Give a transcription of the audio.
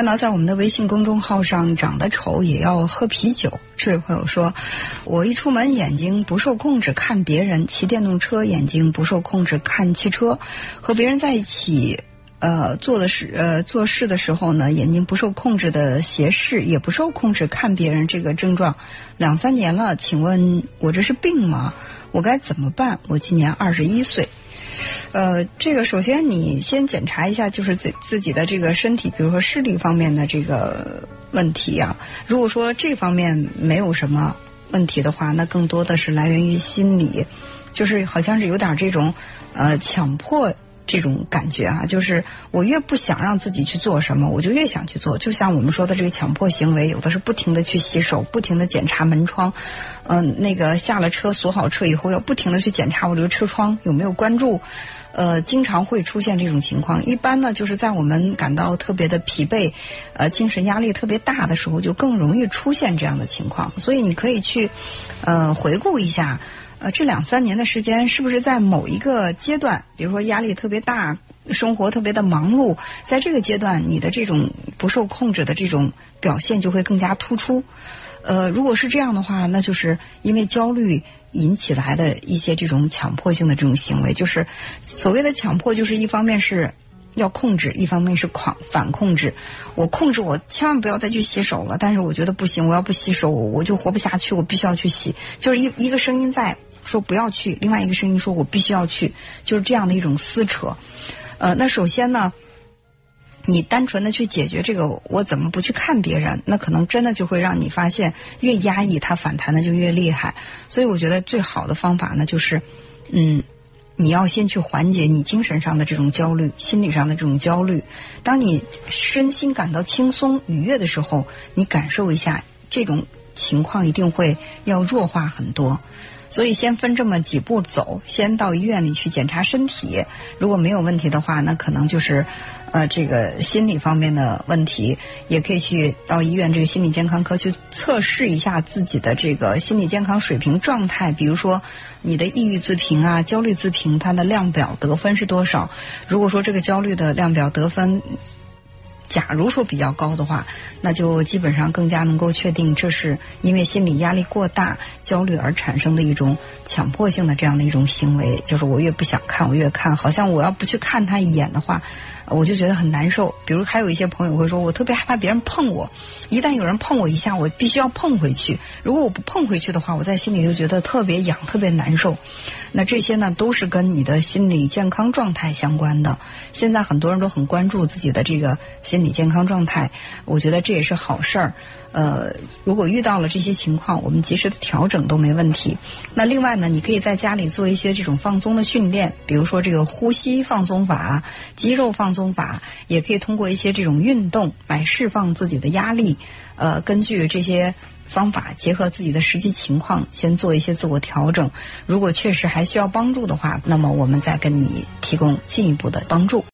看到在我们的微信公众号上，长得丑也要喝啤酒。这位朋友说，我一出门眼睛不受控制看别人，骑电动车眼睛不受控制看汽车，和别人在一起，呃，做的事呃做事的时候呢，眼睛不受控制的斜视，也不受控制看别人，这个症状两三年了，请问我这是病吗？我该怎么办？我今年二十一岁。呃，这个首先你先检查一下，就是自自己的这个身体，比如说视力方面的这个问题啊。如果说这方面没有什么问题的话，那更多的是来源于心理，就是好像是有点这种呃强迫这种感觉啊。就是我越不想让自己去做什么，我就越想去做。就像我们说的这个强迫行为，有的是不停的去洗手，不停的检查门窗，嗯，那个下了车锁好车以后，要不停的去检查我这个车窗有没有关注。呃，经常会出现这种情况。一般呢，就是在我们感到特别的疲惫，呃，精神压力特别大的时候，就更容易出现这样的情况。所以你可以去，呃，回顾一下，呃，这两三年的时间，是不是在某一个阶段，比如说压力特别大，生活特别的忙碌，在这个阶段，你的这种不受控制的这种表现就会更加突出。呃，如果是这样的话，那就是因为焦虑。引起来的一些这种强迫性的这种行为，就是所谓的强迫，就是一方面是要控制，一方面是狂反控制。我控制我千万不要再去洗手了，但是我觉得不行，我要不洗手我我就活不下去，我必须要去洗。就是一一个声音在说不要去，另外一个声音说我必须要去，就是这样的一种撕扯。呃，那首先呢。你单纯的去解决这个，我怎么不去看别人？那可能真的就会让你发现，越压抑它反弹的就越厉害。所以我觉得最好的方法呢，就是，嗯，你要先去缓解你精神上的这种焦虑，心理上的这种焦虑。当你身心感到轻松愉悦的时候，你感受一下这种情况，一定会要弱化很多。所以先分这么几步走，先到医院里去检查身体，如果没有问题的话，那可能就是。呃，这个心理方面的问题，也可以去到医院这个心理健康科去测试一下自己的这个心理健康水平状态。比如说，你的抑郁自评啊、焦虑自评，它的量表得分是多少？如果说这个焦虑的量表得分，假如说比较高的话，那就基本上更加能够确定，这是因为心理压力过大、焦虑而产生的一种强迫性的这样的一种行为。就是我越不想看，我越看，好像我要不去看他一眼的话。我就觉得很难受。比如还有一些朋友会说，我特别害怕别人碰我，一旦有人碰我一下，我必须要碰回去。如果我不碰回去的话，我在心里就觉得特别痒，特别难受。那这些呢，都是跟你的心理健康状态相关的。现在很多人都很关注自己的这个心理健康状态，我觉得这也是好事儿。呃，如果遇到了这些情况，我们及时的调整都没问题。那另外呢，你可以在家里做一些这种放松的训练，比如说这个呼吸放松法、肌肉放松法，也可以通过一些这种运动来释放自己的压力。呃，根据这些方法，结合自己的实际情况，先做一些自我调整。如果确实还需要帮助的话，那么我们再跟你提供进一步的帮助。